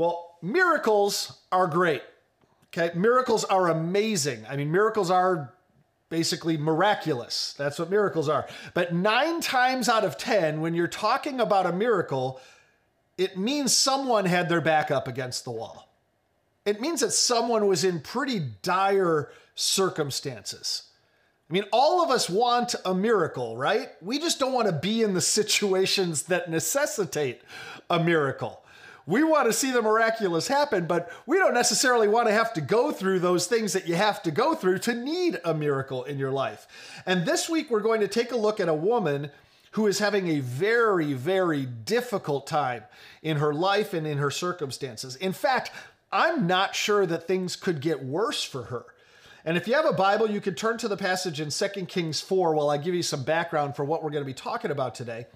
Well, miracles are great. Okay, miracles are amazing. I mean, miracles are basically miraculous. That's what miracles are. But nine times out of 10, when you're talking about a miracle, it means someone had their back up against the wall. It means that someone was in pretty dire circumstances. I mean, all of us want a miracle, right? We just don't want to be in the situations that necessitate a miracle. We want to see the miraculous happen, but we don't necessarily want to have to go through those things that you have to go through to need a miracle in your life. And this week, we're going to take a look at a woman who is having a very, very difficult time in her life and in her circumstances. In fact, I'm not sure that things could get worse for her. And if you have a Bible, you can turn to the passage in 2 Kings 4 while I give you some background for what we're going to be talking about today.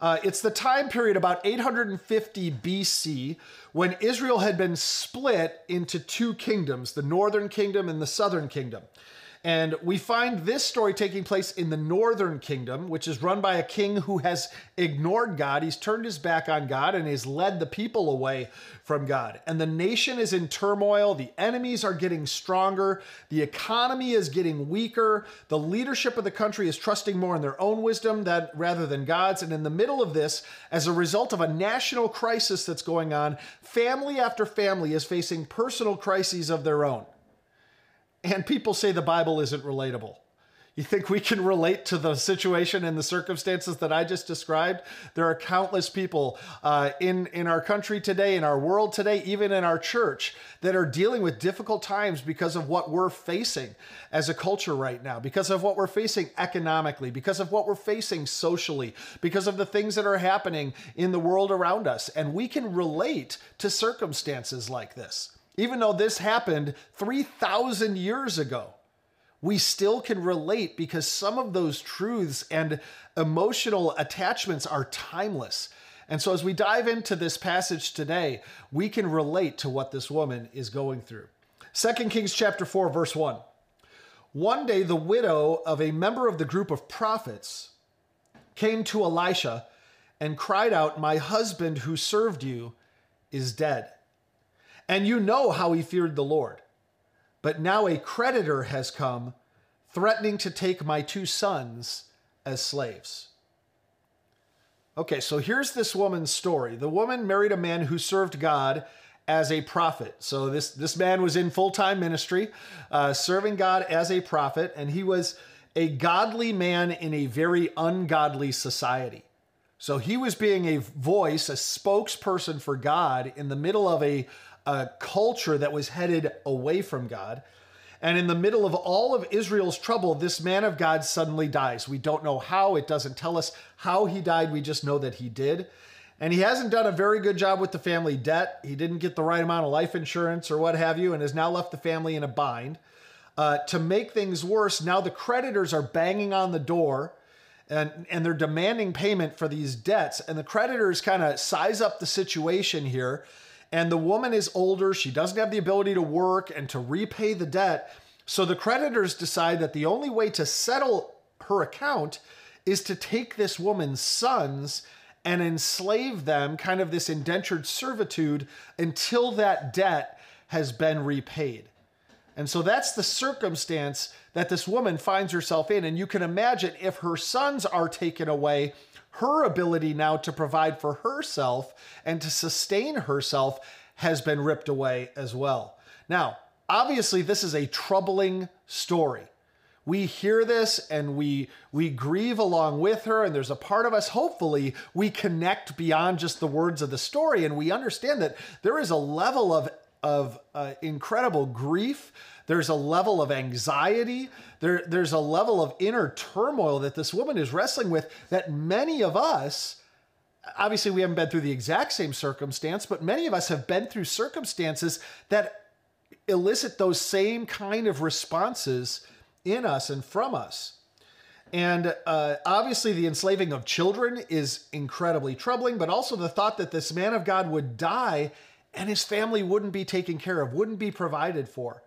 Uh, it's the time period about 850 BC when Israel had been split into two kingdoms, the northern kingdom and the southern kingdom. And we find this story taking place in the northern kingdom, which is run by a king who has ignored God. He's turned his back on God and has led the people away from God. And the nation is in turmoil. The enemies are getting stronger. The economy is getting weaker. The leadership of the country is trusting more in their own wisdom that, rather than God's. And in the middle of this, as a result of a national crisis that's going on, family after family is facing personal crises of their own. And people say the Bible isn't relatable. You think we can relate to the situation and the circumstances that I just described? There are countless people uh, in, in our country today, in our world today, even in our church, that are dealing with difficult times because of what we're facing as a culture right now, because of what we're facing economically, because of what we're facing socially, because of the things that are happening in the world around us. And we can relate to circumstances like this. Even though this happened 3,000 years ago, we still can relate because some of those truths and emotional attachments are timeless. And so, as we dive into this passage today, we can relate to what this woman is going through. 2 Kings chapter 4, verse 1. One day, the widow of a member of the group of prophets came to Elisha and cried out, My husband who served you is dead. And you know how he feared the Lord. But now a creditor has come, threatening to take my two sons as slaves. Okay, so here's this woman's story. The woman married a man who served God as a prophet. So this this man was in full time ministry, uh, serving God as a prophet, and he was a godly man in a very ungodly society. So he was being a voice, a spokesperson for God in the middle of a a culture that was headed away from God. And in the middle of all of Israel's trouble, this man of God suddenly dies. We don't know how, it doesn't tell us how he died, we just know that he did. And he hasn't done a very good job with the family debt. He didn't get the right amount of life insurance or what have you, and has now left the family in a bind. Uh, to make things worse, now the creditors are banging on the door and, and they're demanding payment for these debts. And the creditors kind of size up the situation here and the woman is older, she doesn't have the ability to work and to repay the debt. So the creditors decide that the only way to settle her account is to take this woman's sons and enslave them, kind of this indentured servitude, until that debt has been repaid. And so that's the circumstance that this woman finds herself in. And you can imagine if her sons are taken away, her ability now to provide for herself and to sustain herself has been ripped away as well. Now, obviously, this is a troubling story. We hear this and we we grieve along with her and there's a part of us hopefully we connect beyond just the words of the story and we understand that there is a level of of uh, incredible grief there's a level of anxiety. There, there's a level of inner turmoil that this woman is wrestling with that many of us, obviously, we haven't been through the exact same circumstance, but many of us have been through circumstances that elicit those same kind of responses in us and from us. And uh, obviously, the enslaving of children is incredibly troubling, but also the thought that this man of God would die and his family wouldn't be taken care of, wouldn't be provided for.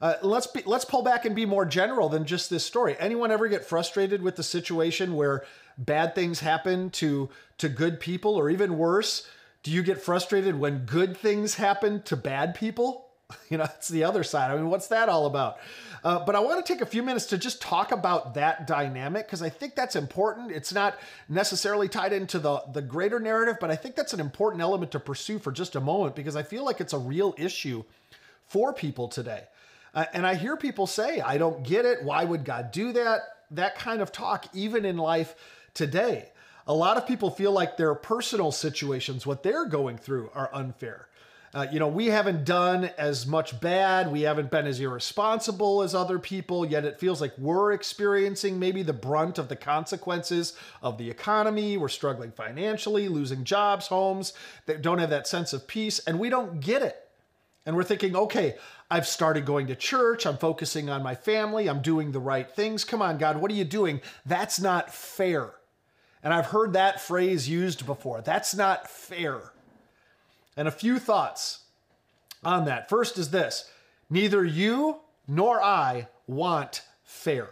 Uh, let's be, let's pull back and be more general than just this story. Anyone ever get frustrated with the situation where bad things happen to to good people, or even worse, Do you get frustrated when good things happen to bad people? You know, it's the other side. I mean, what's that all about? Uh, but I want to take a few minutes to just talk about that dynamic because I think that's important. It's not necessarily tied into the, the greater narrative, but I think that's an important element to pursue for just a moment because I feel like it's a real issue for people today. Uh, and I hear people say, I don't get it. Why would God do that? That kind of talk, even in life today. A lot of people feel like their personal situations, what they're going through, are unfair. Uh, you know, we haven't done as much bad. We haven't been as irresponsible as other people, yet it feels like we're experiencing maybe the brunt of the consequences of the economy. We're struggling financially, losing jobs, homes, that don't have that sense of peace, and we don't get it. And we're thinking, okay, I've started going to church. I'm focusing on my family. I'm doing the right things. Come on, God, what are you doing? That's not fair. And I've heard that phrase used before. That's not fair. And a few thoughts on that. First is this neither you nor I want fair.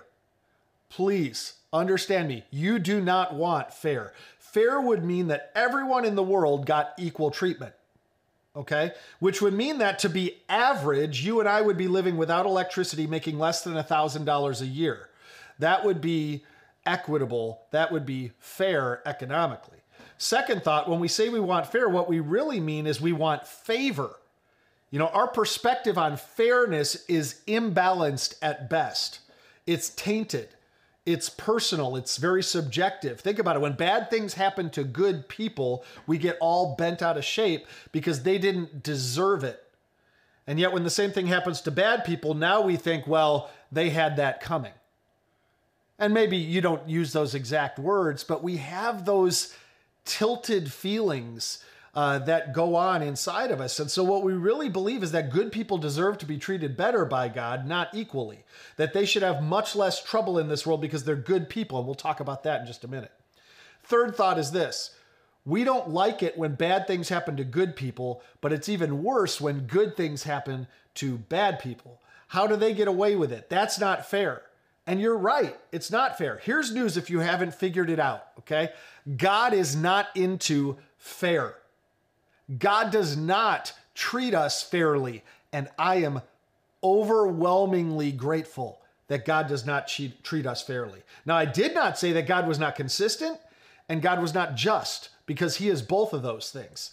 Please understand me. You do not want fair. Fair would mean that everyone in the world got equal treatment okay? Which would mean that to be average, you and I would be living without electricity, making less than $1,000 a year. That would be equitable, that would be fair economically. Second thought, when we say we want fair, what we really mean is we want favor. You know, our perspective on fairness is imbalanced at best. It's tainted it's personal, it's very subjective. Think about it. When bad things happen to good people, we get all bent out of shape because they didn't deserve it. And yet, when the same thing happens to bad people, now we think, well, they had that coming. And maybe you don't use those exact words, but we have those tilted feelings uh, that go on inside of us. And so, what we really believe is that good people deserve to be treated better by God, not equally. That they should have much less trouble in this world because they're good people. And we'll talk about that in just a minute. Third thought is this we don't like it when bad things happen to good people, but it's even worse when good things happen to bad people. How do they get away with it? That's not fair. And you're right, it's not fair. Here's news if you haven't figured it out, okay? God is not into fair. God does not treat us fairly. And I am overwhelmingly grateful that God does not treat us fairly. Now, I did not say that God was not consistent and God was not just because he is both of those things.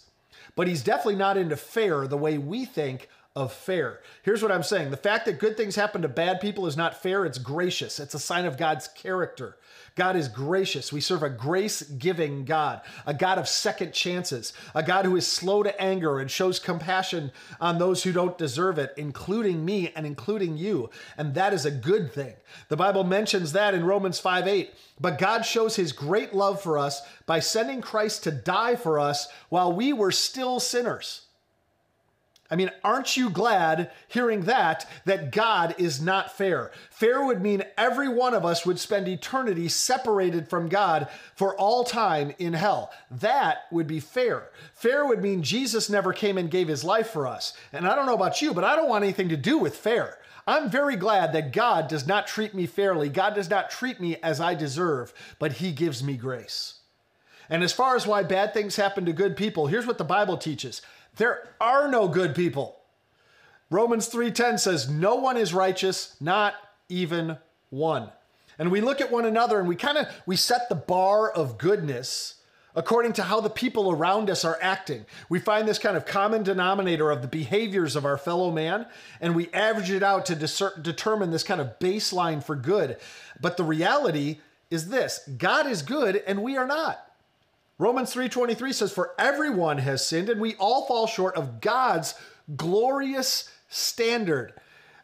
But he's definitely not into fair the way we think of fair. Here's what I'm saying the fact that good things happen to bad people is not fair, it's gracious. It's a sign of God's character. God is gracious. We serve a grace giving God, a God of second chances, a God who is slow to anger and shows compassion on those who don't deserve it, including me and including you. And that is a good thing. The Bible mentions that in Romans 5 8. But God shows his great love for us by sending Christ to die for us while we were still sinners. I mean, aren't you glad hearing that, that God is not fair? Fair would mean every one of us would spend eternity separated from God for all time in hell. That would be fair. Fair would mean Jesus never came and gave his life for us. And I don't know about you, but I don't want anything to do with fair. I'm very glad that God does not treat me fairly. God does not treat me as I deserve, but he gives me grace. And as far as why bad things happen to good people, here's what the Bible teaches there are no good people. Romans 3:10 says no one is righteous, not even one. And we look at one another and we kind of we set the bar of goodness according to how the people around us are acting. We find this kind of common denominator of the behaviors of our fellow man and we average it out to determine this kind of baseline for good. But the reality is this, God is good and we are not. Romans 3:23 says for everyone has sinned and we all fall short of God's glorious standard.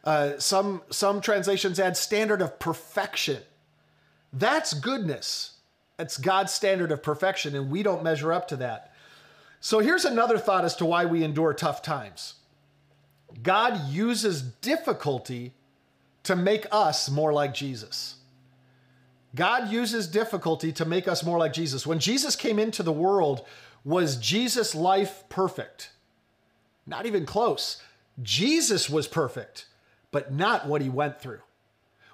Uh, some some translations add standard of perfection. That's goodness. It's God's standard of perfection and we don't measure up to that. So here's another thought as to why we endure tough times. God uses difficulty to make us more like Jesus. God uses difficulty to make us more like Jesus. When Jesus came into the world, was Jesus' life perfect? Not even close. Jesus was perfect, but not what he went through.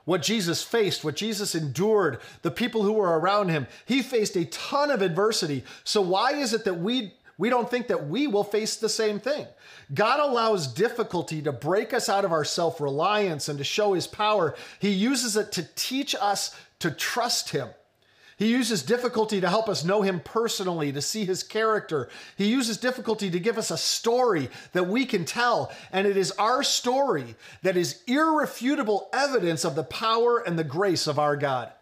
What Jesus faced, what Jesus endured, the people who were around him, he faced a ton of adversity. So, why is it that we we don't think that we will face the same thing. God allows difficulty to break us out of our self reliance and to show his power. He uses it to teach us to trust him. He uses difficulty to help us know him personally, to see his character. He uses difficulty to give us a story that we can tell. And it is our story that is irrefutable evidence of the power and the grace of our God.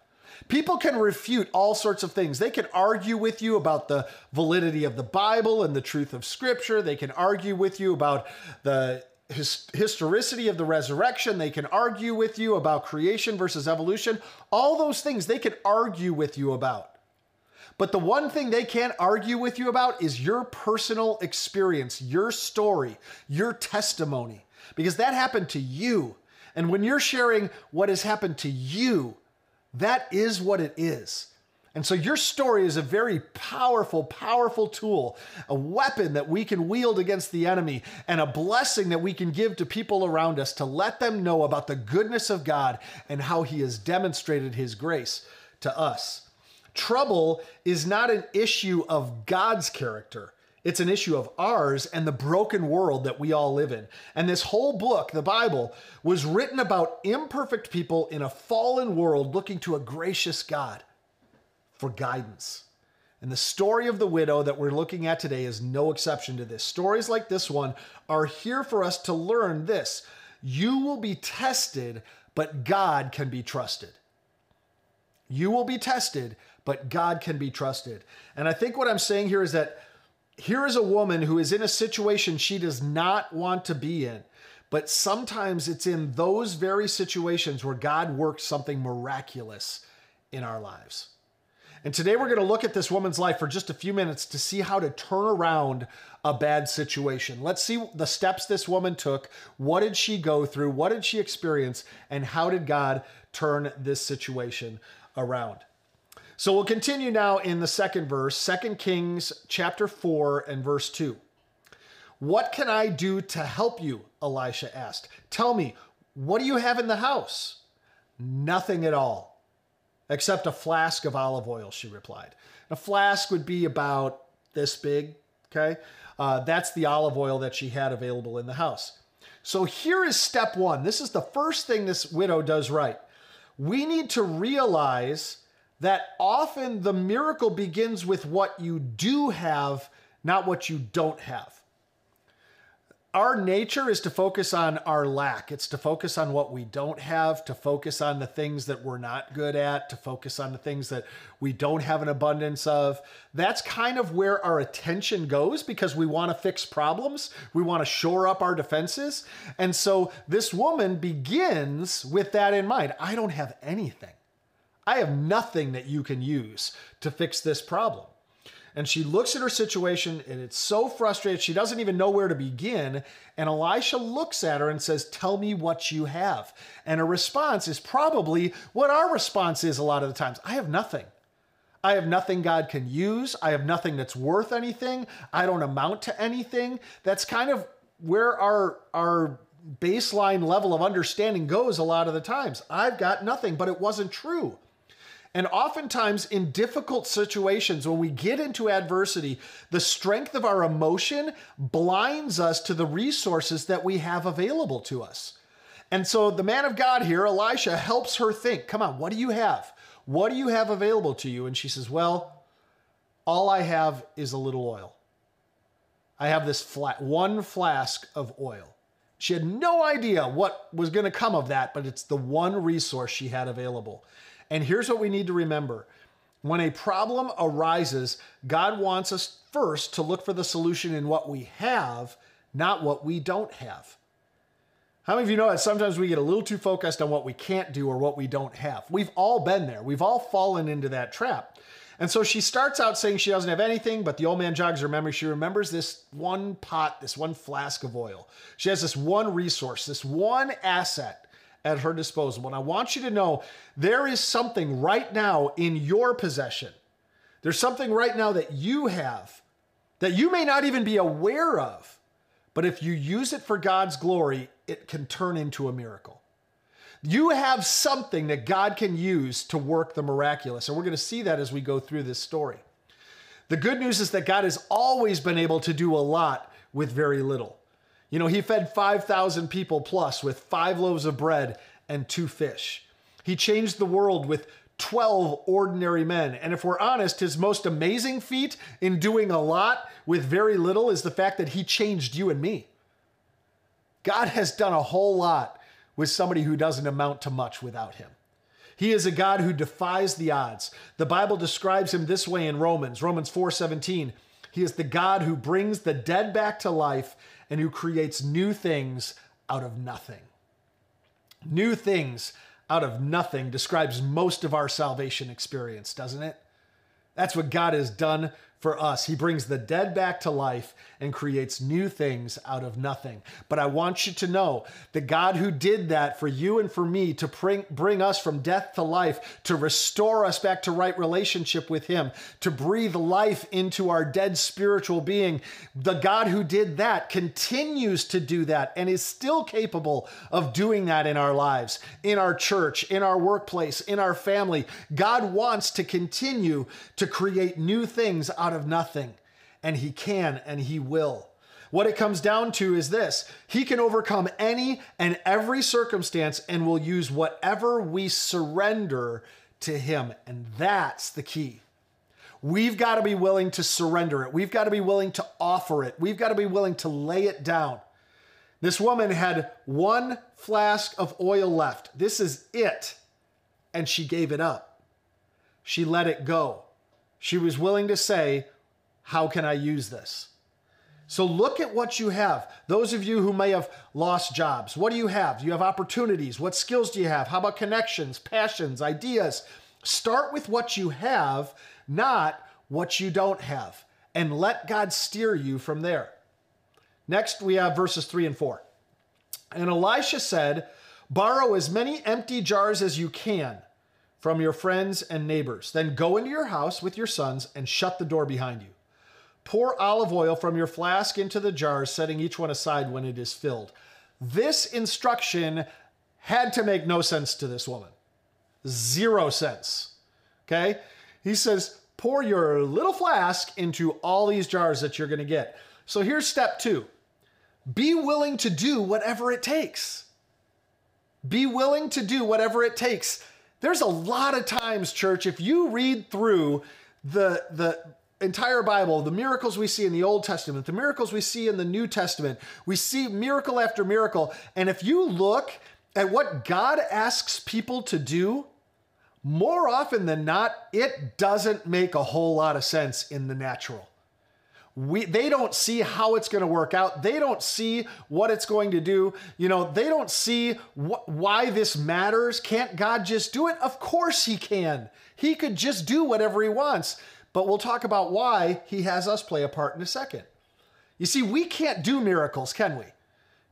People can refute all sorts of things. They can argue with you about the validity of the Bible and the truth of Scripture. They can argue with you about the his, historicity of the resurrection. They can argue with you about creation versus evolution. All those things they can argue with you about. But the one thing they can't argue with you about is your personal experience, your story, your testimony, because that happened to you. And when you're sharing what has happened to you, that is what it is. And so your story is a very powerful, powerful tool, a weapon that we can wield against the enemy, and a blessing that we can give to people around us to let them know about the goodness of God and how He has demonstrated His grace to us. Trouble is not an issue of God's character. It's an issue of ours and the broken world that we all live in. And this whole book, the Bible, was written about imperfect people in a fallen world looking to a gracious God for guidance. And the story of the widow that we're looking at today is no exception to this. Stories like this one are here for us to learn this you will be tested, but God can be trusted. You will be tested, but God can be trusted. And I think what I'm saying here is that here is a woman who is in a situation she does not want to be in. But sometimes it's in those very situations where God works something miraculous in our lives. And today we're going to look at this woman's life for just a few minutes to see how to turn around a bad situation. Let's see the steps this woman took. What did she go through? What did she experience? And how did God turn this situation around? So we'll continue now in the second verse, 2 Kings chapter 4 and verse 2. What can I do to help you? Elisha asked. Tell me, what do you have in the house? Nothing at all, except a flask of olive oil, she replied. A flask would be about this big, okay? Uh, that's the olive oil that she had available in the house. So here is step one. This is the first thing this widow does right. We need to realize that often the miracle begins with what you do have, not what you don't have. Our nature is to focus on our lack. It's to focus on what we don't have, to focus on the things that we're not good at, to focus on the things that we don't have an abundance of. That's kind of where our attention goes because we want to fix problems. We want to shore up our defenses. And so this woman begins with that in mind. I don't have anything. I have nothing that you can use to fix this problem. And she looks at her situation and it's so frustrated. She doesn't even know where to begin. And Elisha looks at her and says, Tell me what you have. And her response is probably what our response is a lot of the times I have nothing. I have nothing God can use. I have nothing that's worth anything. I don't amount to anything. That's kind of where our, our baseline level of understanding goes a lot of the times. I've got nothing, but it wasn't true. And oftentimes, in difficult situations, when we get into adversity, the strength of our emotion blinds us to the resources that we have available to us. And so the man of God here, Elisha, helps her think come on, what do you have? What do you have available to you? And she says, well, all I have is a little oil. I have this flat, one flask of oil. She had no idea what was going to come of that, but it's the one resource she had available. And here's what we need to remember when a problem arises, God wants us first to look for the solution in what we have, not what we don't have. How many of you know that sometimes we get a little too focused on what we can't do or what we don't have? We've all been there. We've all fallen into that trap. And so she starts out saying she doesn't have anything, but the old man jogs her memory. She remembers this one pot, this one flask of oil. She has this one resource, this one asset at her disposal. And I want you to know there is something right now in your possession. There's something right now that you have that you may not even be aware of. But if you use it for God's glory, it can turn into a miracle. You have something that God can use to work the miraculous. And we're going to see that as we go through this story. The good news is that God has always been able to do a lot with very little. You know, he fed 5,000 people plus with five loaves of bread and two fish. He changed the world with 12 ordinary men. And if we're honest, his most amazing feat in doing a lot with very little is the fact that he changed you and me. God has done a whole lot with somebody who doesn't amount to much without him. He is a God who defies the odds. The Bible describes him this way in Romans, Romans 4:17. He is the God who brings the dead back to life and who creates new things out of nothing. New things out of nothing describes most of our salvation experience, doesn't it? That's what God has done for us. He brings the dead back to life and creates new things out of nothing. But I want you to know the God who did that for you and for me to bring, bring us from death to life, to restore us back to right relationship with Him, to breathe life into our dead spiritual being, the God who did that continues to do that and is still capable of doing that in our lives, in our church, in our workplace, in our family. God wants to continue to create new things out of nothing, and he can and he will. What it comes down to is this He can overcome any and every circumstance and will use whatever we surrender to Him. And that's the key. We've got to be willing to surrender it. We've got to be willing to offer it. We've got to be willing to lay it down. This woman had one flask of oil left. This is it. And she gave it up. She let it go. She was willing to say, How can I use this? So look at what you have. Those of you who may have lost jobs, what do you have? You have opportunities. What skills do you have? How about connections, passions, ideas? Start with what you have, not what you don't have, and let God steer you from there. Next, we have verses 3 and 4. And Elisha said, Borrow as many empty jars as you can from your friends and neighbors. Then go into your house with your sons and shut the door behind you. Pour olive oil from your flask into the jars, setting each one aside when it is filled. This instruction had to make no sense to this woman. Zero sense. Okay? He says, pour your little flask into all these jars that you're going to get. So here's step two be willing to do whatever it takes. Be willing to do whatever it takes. There's a lot of times, church, if you read through the, the entire Bible, the miracles we see in the Old Testament, the miracles we see in the New Testament, we see miracle after miracle. And if you look at what God asks people to do, more often than not, it doesn't make a whole lot of sense in the natural we they don't see how it's going to work out. They don't see what it's going to do. You know they don't see wh- why this matters. Can't god just do it? Of course he can. He could just do whatever he wants. But we'll talk about why he has us play a part in a second. You see we can't do miracles can we?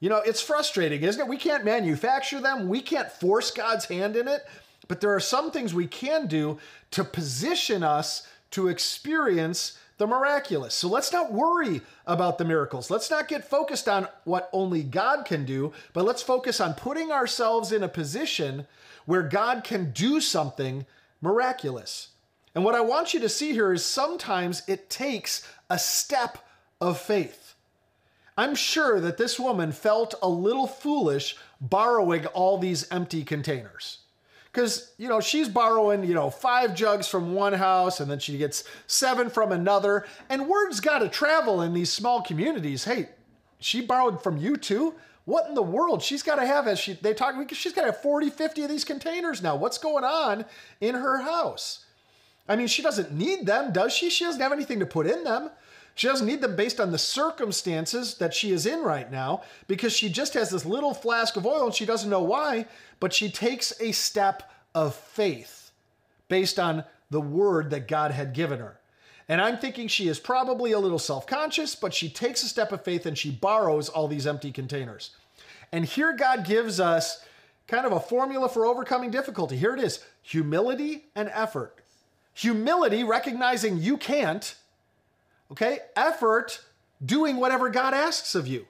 You know it's frustrating isn't it? We can't manufacture them. We can't force god's hand in it. But there are some things we can do to position us to experience the miraculous. So let's not worry about the miracles. Let's not get focused on what only God can do, but let's focus on putting ourselves in a position where God can do something miraculous. And what I want you to see here is sometimes it takes a step of faith. I'm sure that this woman felt a little foolish borrowing all these empty containers because you know she's borrowing you know five jugs from one house and then she gets seven from another. And word's got to travel in these small communities. Hey she borrowed from you too? What in the world? She's got to have as she they talk she's got to have 40 50 of these containers now. What's going on in her house? I mean she doesn't need them does she? She doesn't have anything to put in them she doesn't need them based on the circumstances that she is in right now because she just has this little flask of oil and she doesn't know why, but she takes a step of faith based on the word that God had given her. And I'm thinking she is probably a little self conscious, but she takes a step of faith and she borrows all these empty containers. And here God gives us kind of a formula for overcoming difficulty. Here it is humility and effort. Humility, recognizing you can't, Okay? Effort doing whatever God asks of you.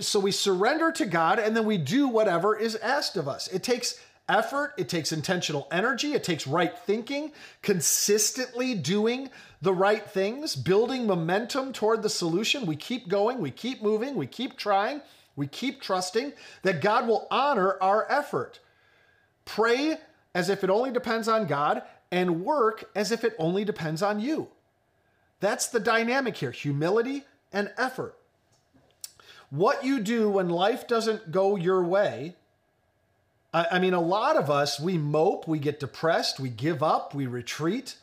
So we surrender to God and then we do whatever is asked of us. It takes effort, it takes intentional energy, it takes right thinking, consistently doing the right things, building momentum toward the solution. We keep going, we keep moving, we keep trying, we keep trusting that God will honor our effort. Pray as if it only depends on God and work as if it only depends on you. That's the dynamic here humility and effort. What you do when life doesn't go your way I, I mean, a lot of us, we mope, we get depressed, we give up, we retreat.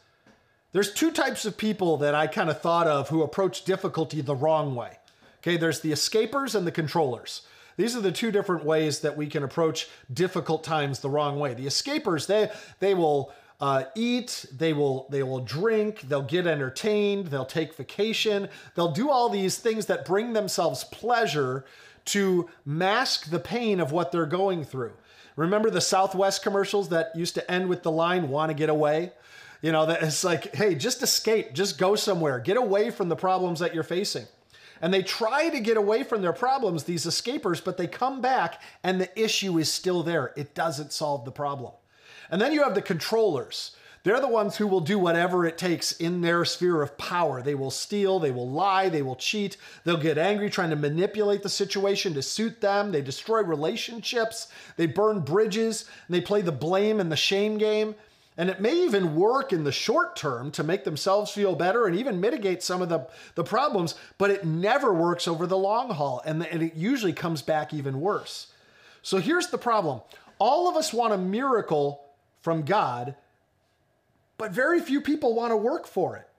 There's two types of people that I kind of thought of who approach difficulty the wrong way. Okay, there's the escapers and the controllers. These are the two different ways that we can approach difficult times the wrong way. The escapers, they they will uh, eat, they will they will drink, they'll get entertained, they'll take vacation, they'll do all these things that bring themselves pleasure to mask the pain of what they're going through. Remember the Southwest commercials that used to end with the line, want to get away? You know, that it's like, hey, just escape, just go somewhere, get away from the problems that you're facing. And they try to get away from their problems, these escapers, but they come back and the issue is still there. It doesn't solve the problem. And then you have the controllers. They're the ones who will do whatever it takes in their sphere of power. They will steal, they will lie, they will cheat, they'll get angry trying to manipulate the situation to suit them. They destroy relationships, they burn bridges, and they play the blame and the shame game. And it may even work in the short term to make themselves feel better and even mitigate some of the, the problems, but it never works over the long haul. And, the, and it usually comes back even worse. So here's the problem all of us want a miracle from God, but very few people want to work for it.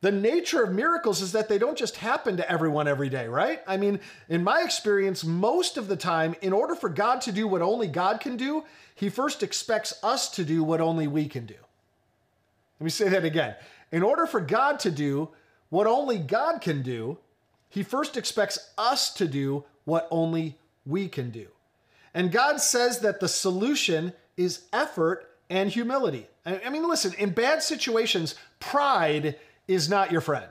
The nature of miracles is that they don't just happen to everyone every day, right? I mean, in my experience, most of the time, in order for God to do what only God can do, He first expects us to do what only we can do. Let me say that again. In order for God to do what only God can do, He first expects us to do what only we can do. And God says that the solution is effort and humility. I mean, listen, in bad situations, pride is not your friend.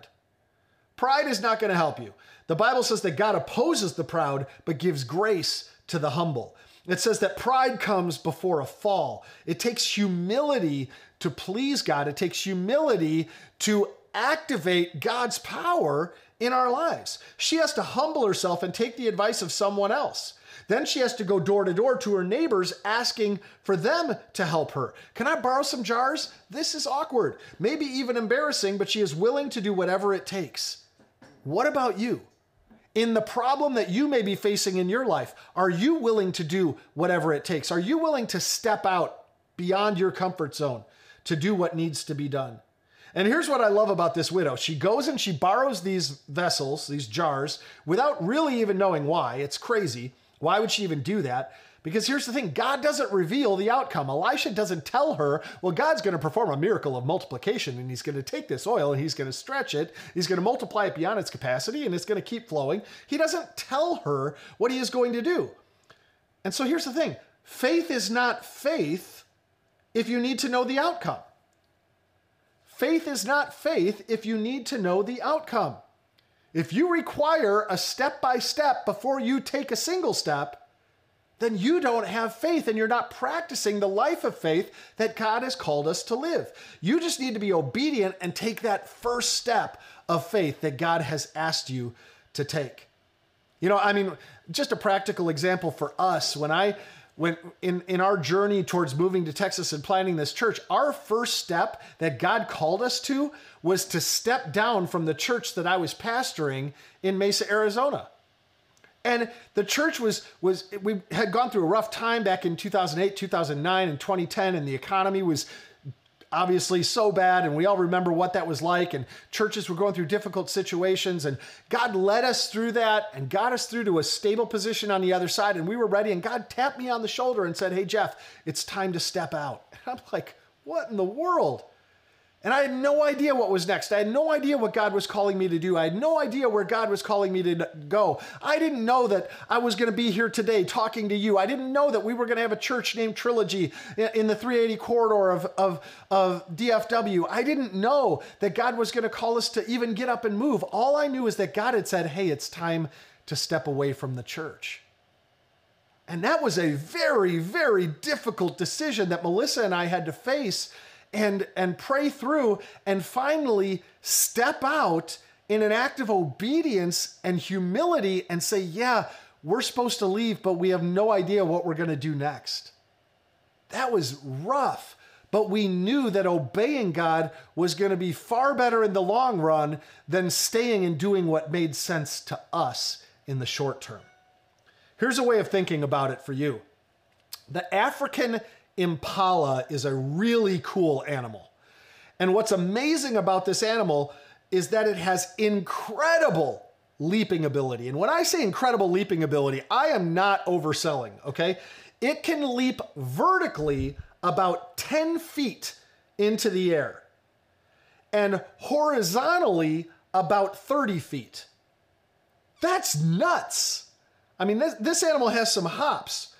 Pride is not going to help you. The Bible says that God opposes the proud, but gives grace to the humble. It says that pride comes before a fall. It takes humility to please God, it takes humility to activate God's power in our lives. She has to humble herself and take the advice of someone else. Then she has to go door to door to her neighbors asking for them to help her. Can I borrow some jars? This is awkward, maybe even embarrassing, but she is willing to do whatever it takes. What about you? In the problem that you may be facing in your life, are you willing to do whatever it takes? Are you willing to step out beyond your comfort zone to do what needs to be done? And here's what I love about this widow. She goes and she borrows these vessels, these jars, without really even knowing why. It's crazy. Why would she even do that? Because here's the thing God doesn't reveal the outcome. Elisha doesn't tell her, well, God's going to perform a miracle of multiplication and he's going to take this oil and he's going to stretch it. He's going to multiply it beyond its capacity and it's going to keep flowing. He doesn't tell her what he is going to do. And so here's the thing faith is not faith if you need to know the outcome. Faith is not faith if you need to know the outcome. If you require a step by step before you take a single step, then you don't have faith and you're not practicing the life of faith that God has called us to live. You just need to be obedient and take that first step of faith that God has asked you to take. You know, I mean, just a practical example for us when I when in, in our journey towards moving to Texas and planting this church, our first step that God called us to was to step down from the church that I was pastoring in Mesa, Arizona. And the church was was we had gone through a rough time back in 2008, 2009 and 2010 and the economy was obviously so bad and we all remember what that was like and churches were going through difficult situations and God led us through that and got us through to a stable position on the other side and we were ready and God tapped me on the shoulder and said, "Hey Jeff, it's time to step out." And I'm like, "What in the world?" And I had no idea what was next. I had no idea what God was calling me to do. I had no idea where God was calling me to go. I didn't know that I was going to be here today talking to you. I didn't know that we were going to have a church named Trilogy in the 380 corridor of, of, of DFW. I didn't know that God was going to call us to even get up and move. All I knew is that God had said, hey, it's time to step away from the church. And that was a very, very difficult decision that Melissa and I had to face and, and pray through and finally step out in an act of obedience and humility and say, yeah, we're supposed to leave, but we have no idea what we're going to do next. That was rough, but we knew that obeying God was going to be far better in the long run than staying and doing what made sense to us in the short term. Here's a way of thinking about it for you the African impala is a really cool animal. And what's amazing about this animal is that it has incredible leaping ability. And when I say incredible leaping ability, I am not overselling, okay? It can leap vertically about 10 feet into the air and horizontally about 30 feet. That's nuts. I mean, this, this animal has some hops.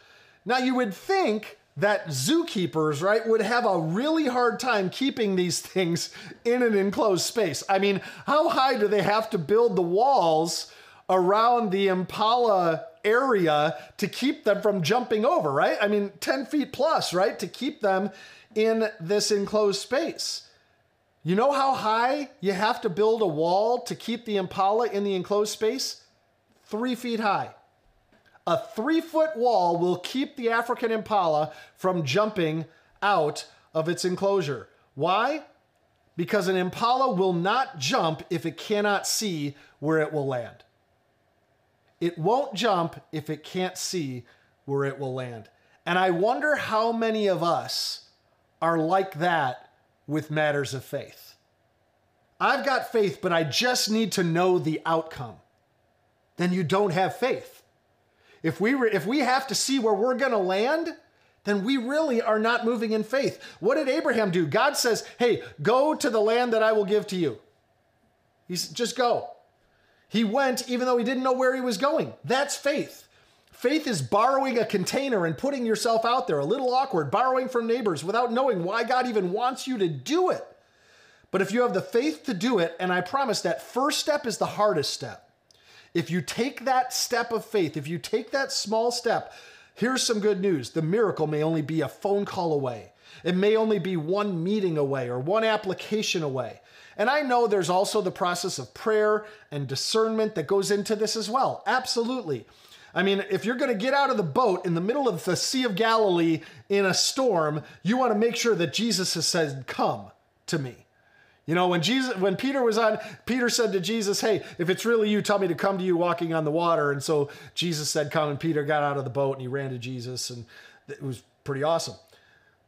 Now, you would think that zookeepers, right, would have a really hard time keeping these things in an enclosed space. I mean, how high do they have to build the walls around the impala area to keep them from jumping over, right? I mean, 10 feet plus, right, to keep them in this enclosed space. You know how high you have to build a wall to keep the impala in the enclosed space? Three feet high. A three foot wall will keep the African impala from jumping out of its enclosure. Why? Because an impala will not jump if it cannot see where it will land. It won't jump if it can't see where it will land. And I wonder how many of us are like that with matters of faith. I've got faith, but I just need to know the outcome. Then you don't have faith. If we re- if we have to see where we're going to land, then we really are not moving in faith. What did Abraham do? God says, "Hey, go to the land that I will give to you." He's just go. He went even though he didn't know where he was going. That's faith. Faith is borrowing a container and putting yourself out there, a little awkward, borrowing from neighbors without knowing why God even wants you to do it. But if you have the faith to do it, and I promise that first step is the hardest step. If you take that step of faith, if you take that small step, here's some good news. The miracle may only be a phone call away. It may only be one meeting away or one application away. And I know there's also the process of prayer and discernment that goes into this as well. Absolutely. I mean, if you're going to get out of the boat in the middle of the Sea of Galilee in a storm, you want to make sure that Jesus has said, Come to me. You know, when Jesus, when Peter was on, Peter said to Jesus, "Hey, if it's really you, tell me to come to you walking on the water." And so Jesus said, "Come." And Peter got out of the boat and he ran to Jesus, and it was pretty awesome.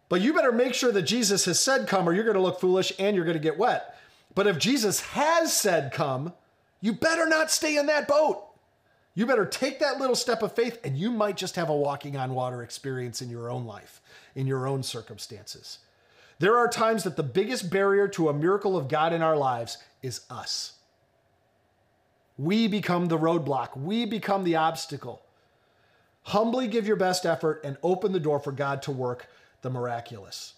But you better make sure that Jesus has said, "Come," or you're going to look foolish and you're going to get wet. But if Jesus has said, "Come," you better not stay in that boat. You better take that little step of faith, and you might just have a walking on water experience in your own life, in your own circumstances. There are times that the biggest barrier to a miracle of God in our lives is us. We become the roadblock, we become the obstacle. Humbly give your best effort and open the door for God to work the miraculous.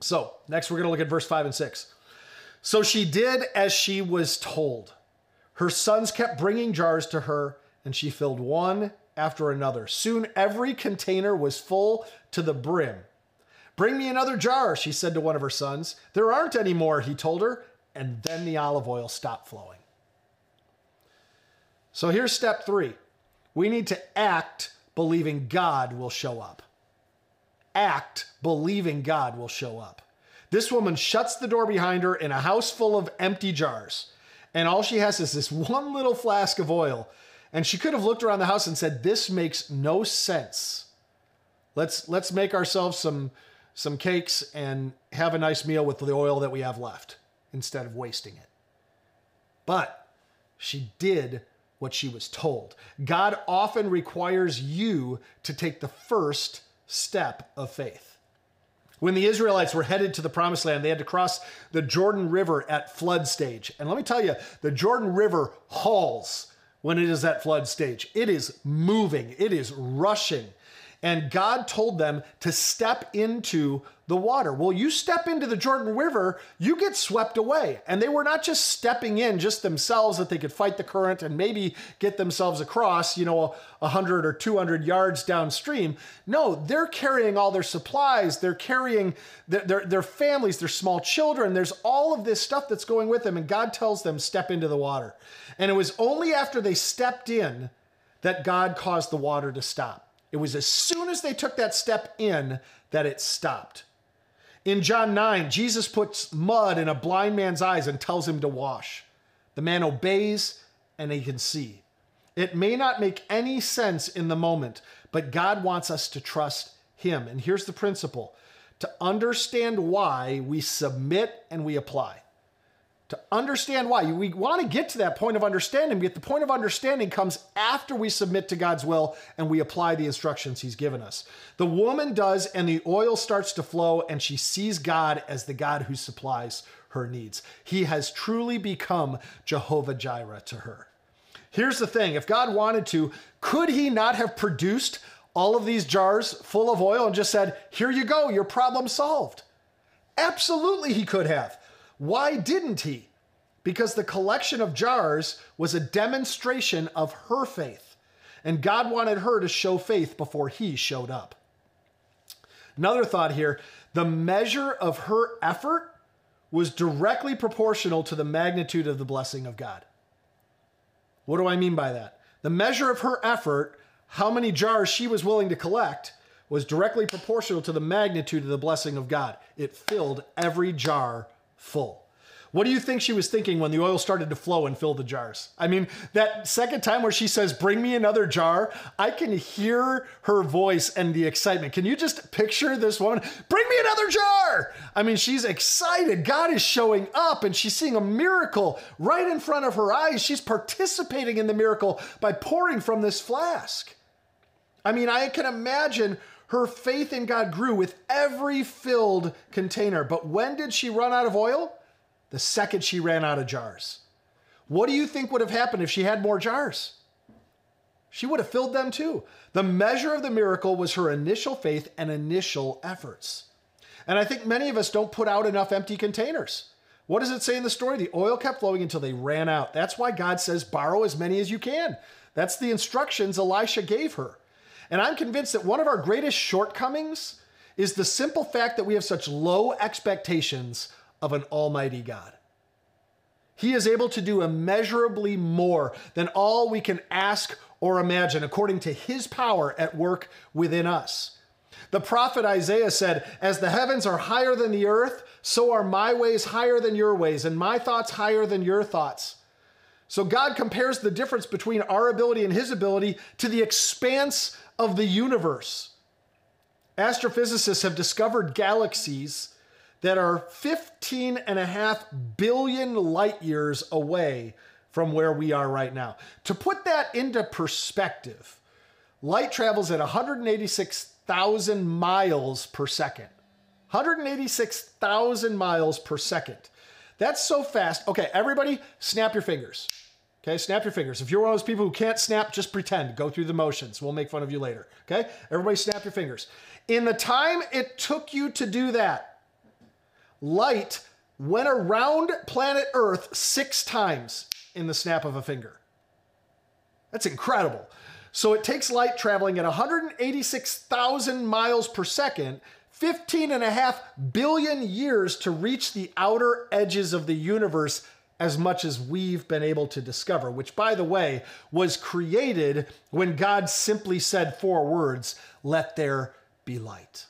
So, next we're going to look at verse 5 and 6. So she did as she was told. Her sons kept bringing jars to her, and she filled one after another. Soon every container was full to the brim. Bring me another jar, she said to one of her sons. There aren't any more, he told her, and then the olive oil stopped flowing. So here's step three we need to act believing God will show up. Act believing God will show up. This woman shuts the door behind her in a house full of empty jars, and all she has is this one little flask of oil. And she could have looked around the house and said, This makes no sense. Let's, let's make ourselves some, some cakes and have a nice meal with the oil that we have left instead of wasting it. But she did what she was told. God often requires you to take the first step of faith. When the Israelites were headed to the promised land, they had to cross the Jordan River at flood stage. And let me tell you, the Jordan River hauls when it is at flood stage. It is moving, it is rushing. And God told them to step into the water. Well, you step into the Jordan River, you get swept away. And they were not just stepping in just themselves that they could fight the current and maybe get themselves across, you know, 100 or 200 yards downstream. No, they're carrying all their supplies, they're carrying their, their, their families, their small children. There's all of this stuff that's going with them. And God tells them, step into the water. And it was only after they stepped in that God caused the water to stop. It was as soon as they took that step in that it stopped. In John 9, Jesus puts mud in a blind man's eyes and tells him to wash. The man obeys and he can see. It may not make any sense in the moment, but God wants us to trust him. And here's the principle to understand why we submit and we apply to understand why. We want to get to that point of understanding, but the point of understanding comes after we submit to God's will and we apply the instructions He's given us. The woman does, and the oil starts to flow, and she sees God as the God who supplies her needs. He has truly become Jehovah Jireh to her. Here's the thing if God wanted to, could He not have produced all of these jars full of oil and just said, Here you go, your problem solved? Absolutely, He could have. Why didn't he? Because the collection of jars was a demonstration of her faith, and God wanted her to show faith before he showed up. Another thought here the measure of her effort was directly proportional to the magnitude of the blessing of God. What do I mean by that? The measure of her effort, how many jars she was willing to collect, was directly proportional to the magnitude of the blessing of God. It filled every jar full. What do you think she was thinking when the oil started to flow and fill the jars? I mean, that second time where she says, Bring me another jar, I can hear her voice and the excitement. Can you just picture this woman? Bring me another jar! I mean, she's excited. God is showing up and she's seeing a miracle right in front of her eyes. She's participating in the miracle by pouring from this flask. I mean, I can imagine her faith in God grew with every filled container. But when did she run out of oil? The second she ran out of jars. What do you think would have happened if she had more jars? She would have filled them too. The measure of the miracle was her initial faith and initial efforts. And I think many of us don't put out enough empty containers. What does it say in the story? The oil kept flowing until they ran out. That's why God says, borrow as many as you can. That's the instructions Elisha gave her. And I'm convinced that one of our greatest shortcomings is the simple fact that we have such low expectations of an almighty God. He is able to do immeasurably more than all we can ask or imagine, according to his power at work within us. The prophet Isaiah said, As the heavens are higher than the earth, so are my ways higher than your ways, and my thoughts higher than your thoughts. So God compares the difference between our ability and his ability to the expanse of the universe. Astrophysicists have discovered galaxies that are 15 and a half billion light years away from where we are right now. To put that into perspective, light travels at 186,000 miles per second. 186,000 miles per second. That's so fast. Okay, everybody, snap your fingers. Okay, snap your fingers. If you're one of those people who can't snap, just pretend. Go through the motions. We'll make fun of you later. Okay, everybody, snap your fingers. In the time it took you to do that, light went around planet Earth six times in the snap of a finger. That's incredible. So it takes light traveling at 186,000 miles per second, 15 and a half billion years to reach the outer edges of the universe as much as we've been able to discover, which, by the way, was created when God simply said four words let there be light.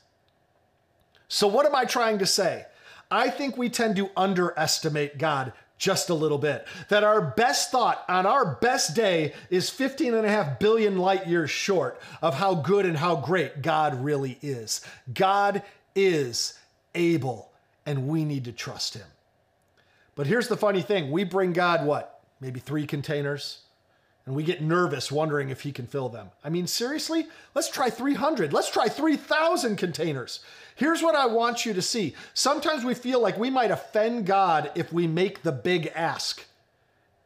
So, what am I trying to say? I think we tend to underestimate God just a little bit. That our best thought on our best day is 15 and a half billion light years short of how good and how great God really is. God is able, and we need to trust Him. But here's the funny thing we bring God what? Maybe three containers? And we get nervous wondering if he can fill them. I mean, seriously? Let's try 300. Let's try 3,000 containers. Here's what I want you to see. Sometimes we feel like we might offend God if we make the big ask,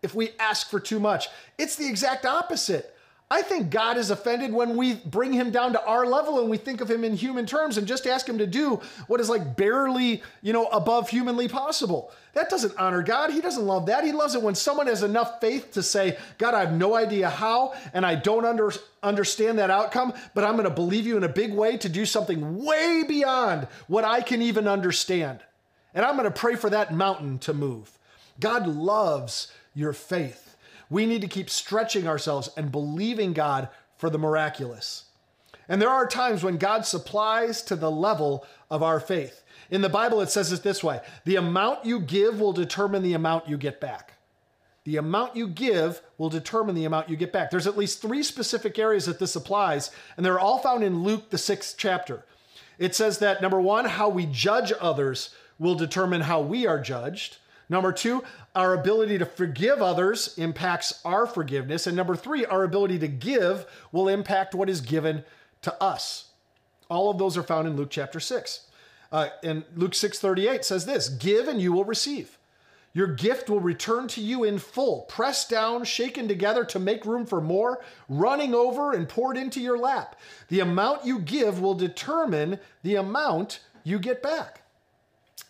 if we ask for too much. It's the exact opposite. I think God is offended when we bring him down to our level and we think of him in human terms and just ask him to do what is like barely, you know, above humanly possible. That doesn't honor God. He doesn't love that. He loves it when someone has enough faith to say, God, I have no idea how, and I don't under, understand that outcome, but I'm going to believe you in a big way to do something way beyond what I can even understand. And I'm going to pray for that mountain to move. God loves your faith. We need to keep stretching ourselves and believing God for the miraculous. And there are times when God supplies to the level of our faith. In the Bible, it says it this way the amount you give will determine the amount you get back. The amount you give will determine the amount you get back. There's at least three specific areas that this applies, and they're all found in Luke, the sixth chapter. It says that number one, how we judge others will determine how we are judged. Number two, our ability to forgive others impacts our forgiveness. And number three, our ability to give will impact what is given to us. All of those are found in Luke chapter 6. Uh, and Luke 6:38 says this, "Give and you will receive. Your gift will return to you in full, pressed down, shaken together to make room for more, running over and poured into your lap. The amount you give will determine the amount you get back."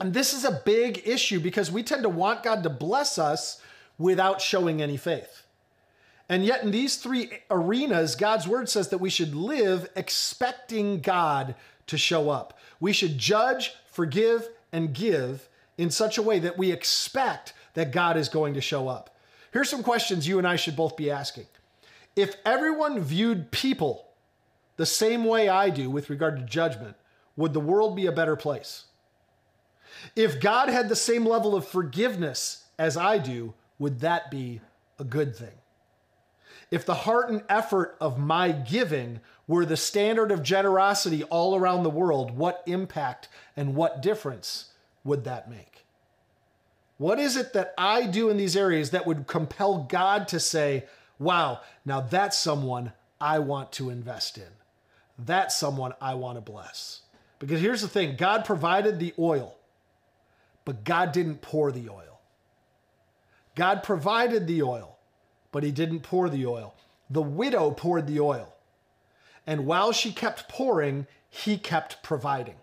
And this is a big issue because we tend to want God to bless us without showing any faith. And yet, in these three arenas, God's word says that we should live expecting God to show up. We should judge, forgive, and give in such a way that we expect that God is going to show up. Here's some questions you and I should both be asking. If everyone viewed people the same way I do with regard to judgment, would the world be a better place? If God had the same level of forgiveness as I do, would that be a good thing? If the heart and effort of my giving were the standard of generosity all around the world, what impact and what difference would that make? What is it that I do in these areas that would compel God to say, wow, now that's someone I want to invest in? That's someone I want to bless. Because here's the thing God provided the oil. But God didn't pour the oil. God provided the oil, but he didn't pour the oil. The widow poured the oil. And while she kept pouring, he kept providing.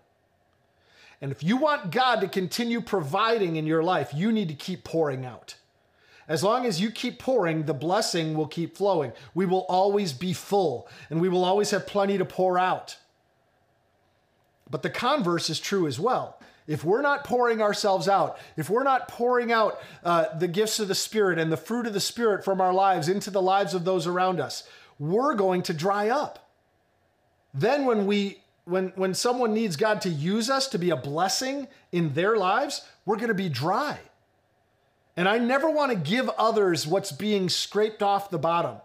And if you want God to continue providing in your life, you need to keep pouring out. As long as you keep pouring, the blessing will keep flowing. We will always be full and we will always have plenty to pour out. But the converse is true as well if we're not pouring ourselves out, if we're not pouring out uh, the gifts of the Spirit and the fruit of the Spirit from our lives into the lives of those around us, we're going to dry up. Then when we when when someone needs God to use us to be a blessing in their lives, we're going to be dry. And I never want to give others what's being scraped off the bottom.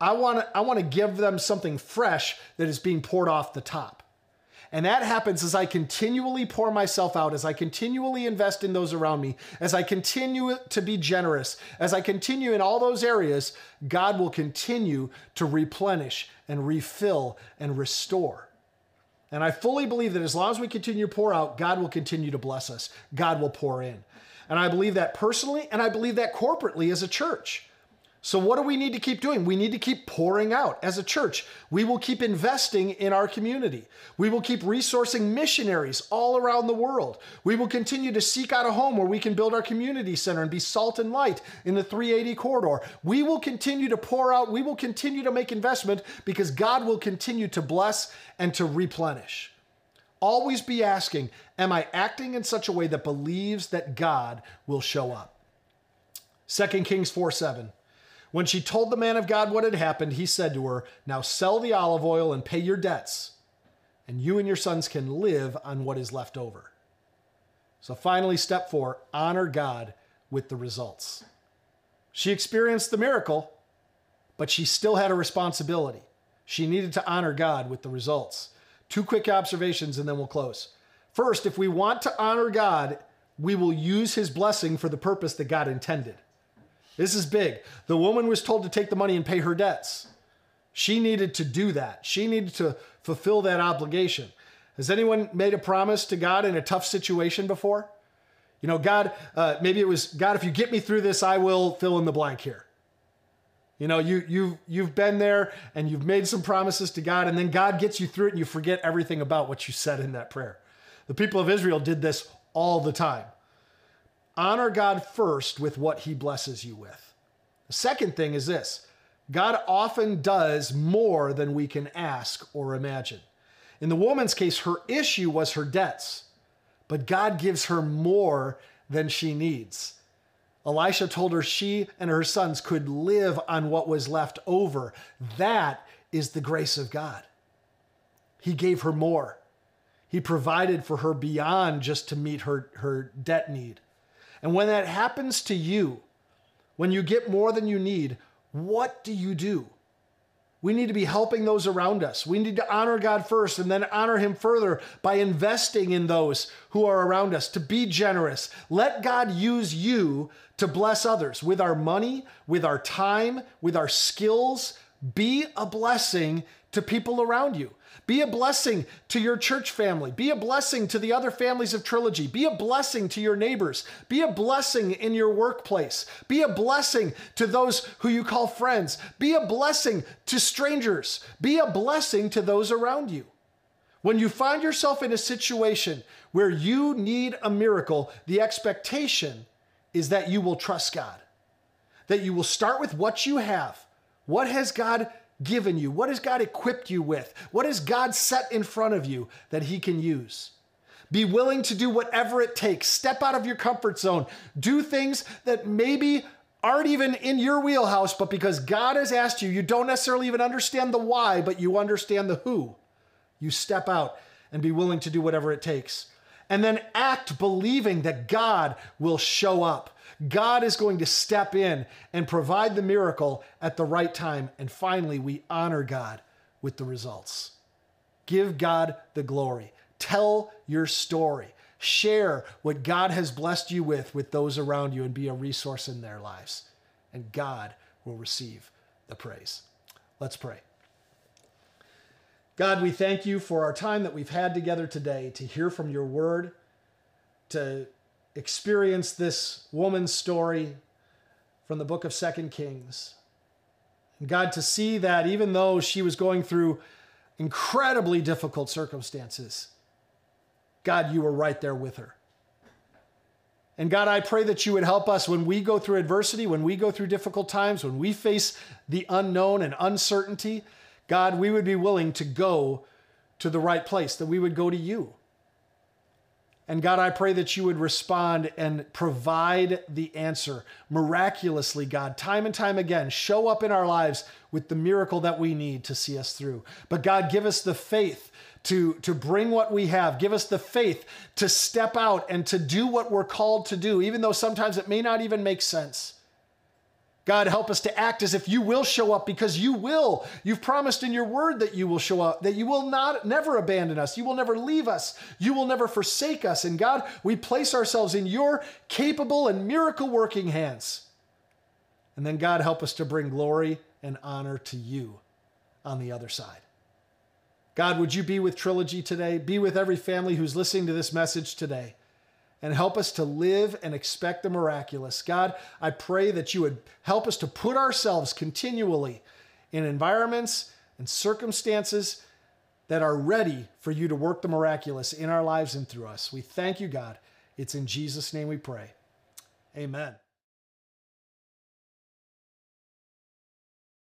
I want to I want to give them something fresh that is being poured off the top. And that happens as I continually pour myself out, as I continually invest in those around me, as I continue to be generous, as I continue in all those areas, God will continue to replenish and refill and restore. And I fully believe that as long as we continue to pour out, God will continue to bless us. God will pour in. And I believe that personally, and I believe that corporately as a church. So, what do we need to keep doing? We need to keep pouring out as a church. We will keep investing in our community. We will keep resourcing missionaries all around the world. We will continue to seek out a home where we can build our community center and be salt and light in the 380 corridor. We will continue to pour out. We will continue to make investment because God will continue to bless and to replenish. Always be asking, Am I acting in such a way that believes that God will show up? 2 Kings 4 7. When she told the man of God what had happened, he said to her, Now sell the olive oil and pay your debts, and you and your sons can live on what is left over. So finally, step four honor God with the results. She experienced the miracle, but she still had a responsibility. She needed to honor God with the results. Two quick observations and then we'll close. First, if we want to honor God, we will use his blessing for the purpose that God intended. This is big. The woman was told to take the money and pay her debts. She needed to do that. She needed to fulfill that obligation. Has anyone made a promise to God in a tough situation before? You know, God, uh, maybe it was, God, if you get me through this, I will fill in the blank here. You know, you you've you've been there and you've made some promises to God, and then God gets you through it and you forget everything about what you said in that prayer. The people of Israel did this all the time. Honor God first with what he blesses you with. The second thing is this God often does more than we can ask or imagine. In the woman's case, her issue was her debts, but God gives her more than she needs. Elisha told her she and her sons could live on what was left over. That is the grace of God. He gave her more. He provided for her beyond just to meet her, her debt need. And when that happens to you, when you get more than you need, what do you do? We need to be helping those around us. We need to honor God first and then honor Him further by investing in those who are around us, to be generous. Let God use you to bless others with our money, with our time, with our skills. Be a blessing to people around you. Be a blessing to your church family. Be a blessing to the other families of Trilogy. Be a blessing to your neighbors. Be a blessing in your workplace. Be a blessing to those who you call friends. Be a blessing to strangers. Be a blessing to those around you. When you find yourself in a situation where you need a miracle, the expectation is that you will trust God, that you will start with what you have. What has God given you? What has God equipped you with? What has God set in front of you that He can use? Be willing to do whatever it takes. Step out of your comfort zone. Do things that maybe aren't even in your wheelhouse, but because God has asked you, you don't necessarily even understand the why, but you understand the who. You step out and be willing to do whatever it takes. And then act believing that God will show up. God is going to step in and provide the miracle at the right time. And finally, we honor God with the results. Give God the glory. Tell your story. Share what God has blessed you with with those around you and be a resource in their lives. And God will receive the praise. Let's pray. God, we thank you for our time that we've had together today to hear from your word, to experience this woman's story from the book of Second Kings. And God, to see that even though she was going through incredibly difficult circumstances, God, you were right there with her. And God, I pray that you would help us when we go through adversity, when we go through difficult times, when we face the unknown and uncertainty. God, we would be willing to go to the right place, that we would go to you. And God, I pray that you would respond and provide the answer miraculously, God, time and time again. Show up in our lives with the miracle that we need to see us through. But God, give us the faith to, to bring what we have. Give us the faith to step out and to do what we're called to do, even though sometimes it may not even make sense. God, help us to act as if you will show up because you will. You've promised in your word that you will show up, that you will not never abandon us. You will never leave us. You will never forsake us. And God, we place ourselves in your capable and miracle working hands. And then, God, help us to bring glory and honor to you on the other side. God, would you be with Trilogy today? Be with every family who's listening to this message today and help us to live and expect the miraculous. God, I pray that you would help us to put ourselves continually in environments and circumstances that are ready for you to work the miraculous in our lives and through us. We thank you, God. It's in Jesus' name we pray. Amen.